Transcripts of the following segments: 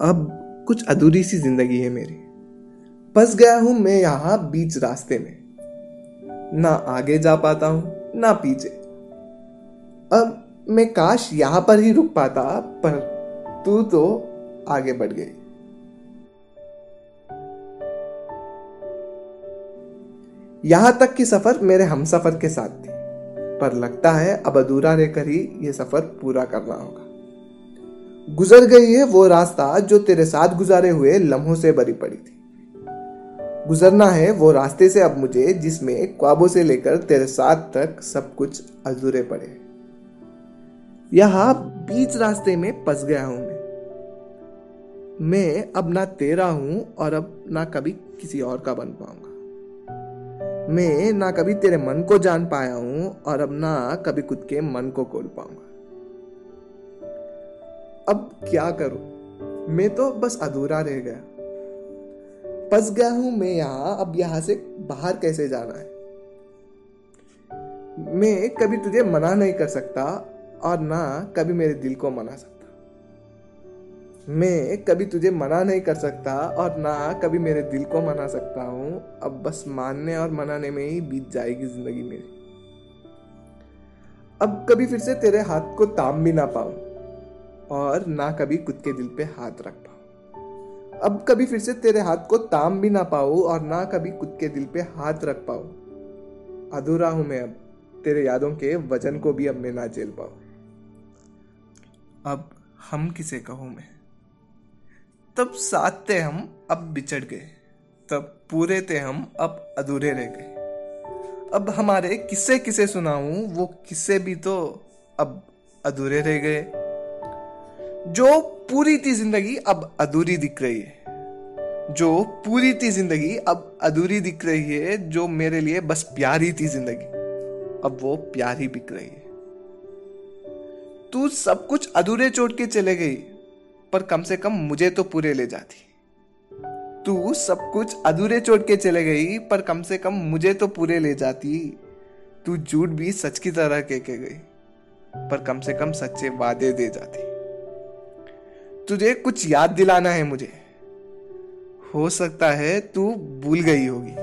अब कुछ अधूरी सी ज़िंदगी है मेरी। फंस गया हूँ मैं यहाँ बीच रास्ते में। ना आगे जा पाता हूँ, ना पीछे। अब मैं काश यहाँ पर ही रुक पाता, पर तू तो आगे बढ़ गई। यहाँ तक कि सफ़र मेरे हम सफ़र के साथ थी, पर लगता है अब अधूरा रहकर ही यह सफ़र पूरा करना होगा। गुजर गई है वो रास्ता जो तेरे साथ गुजारे हुए लम्हों से भरी पड़ी थी। गुजरना है वो रास्ते से अब मुझे, जिसमें ख्वाबों से लेकर तेरे साथ तक सब कुछ अधूरे पड़े यहाँ बीच रास्ते में फंस गया हूँ मैं। मैं अब ना तेरा हूँ और अब ना कभी किसी और का बन पाऊँगा। मैं ना कभी तेरे मन को जान पाया हूँ और अब ना कभी खुद के मन को खोल पाऊँगा। अब क्या करूँ? मैं तो बस अधूरा रह गया। फंस गया हूँ मैं यहाँ, अब यहाँ से बाहर कैसे जाना है? मैं कभी तुझे मना नहीं कर सकता और ना कभी मेरे दिल को मना सकता। मैं कभी तुझे मना नहीं कर सकता और ना कभी मेरे दिल को मना सकता हूँ। अब बस मानने और मनाने में ही बीत जाएगी ज़िंदगी मेरी। अब कभी फिर से तेरे हाथ को ताम भी ना पाऊँ। और ना कभी खुद के दिल पे हाथ रख पाऊँ। अब कभी फिर से तेरे हाथ को ताम भी ना पाऊँ और ना कभी खुद के दिल पे हाथ रख पाऊँ। अधूरा हूँ मैं अब, तेरे यादों के वज़न को भी अब मैं ना झेल पाऊँ। अब हम किसे कहूँ मैं? तब साथ थे हम, अब बिछड़ गए। तब पूरे थे हम, अब अधूरे रह गए। अब हमारे किस्से किसे सुनाऊं, वो किसे भी तो अब अधूरे रह गए। जो पूरी थी ज़िंदगी अब अधूरी दिख रही है। जो पूरी थी ज़िंदगी अब अधूरी दिख रही है, जो मेरे लिए बस प्यारी थी ज़िंदगी, अब वो प्यारी बिक रही है। तू सब कुछ अधूरे छोड़ के चले गई, पर कम से कम मुझे तो पूरे ले जाती। तू सब कुछ अधूरे छोड़ के चले गई, पर कम से कम मुझे तो पूरे ले जाती। तू झूठ भी सच की तरह कह के गई, पर कम से कम सच्चे वादे दे जाती। तुझे कुछ याद दिलाना है मुझे। हो सकता है तू भूल गई होगी।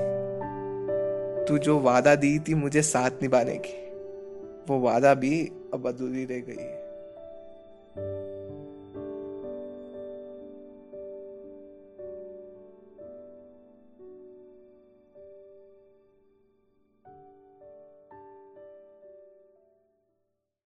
तू जो वादा दी थी मुझे साथ निभाने की, वो वादा भी अब अधूरी रह गई है।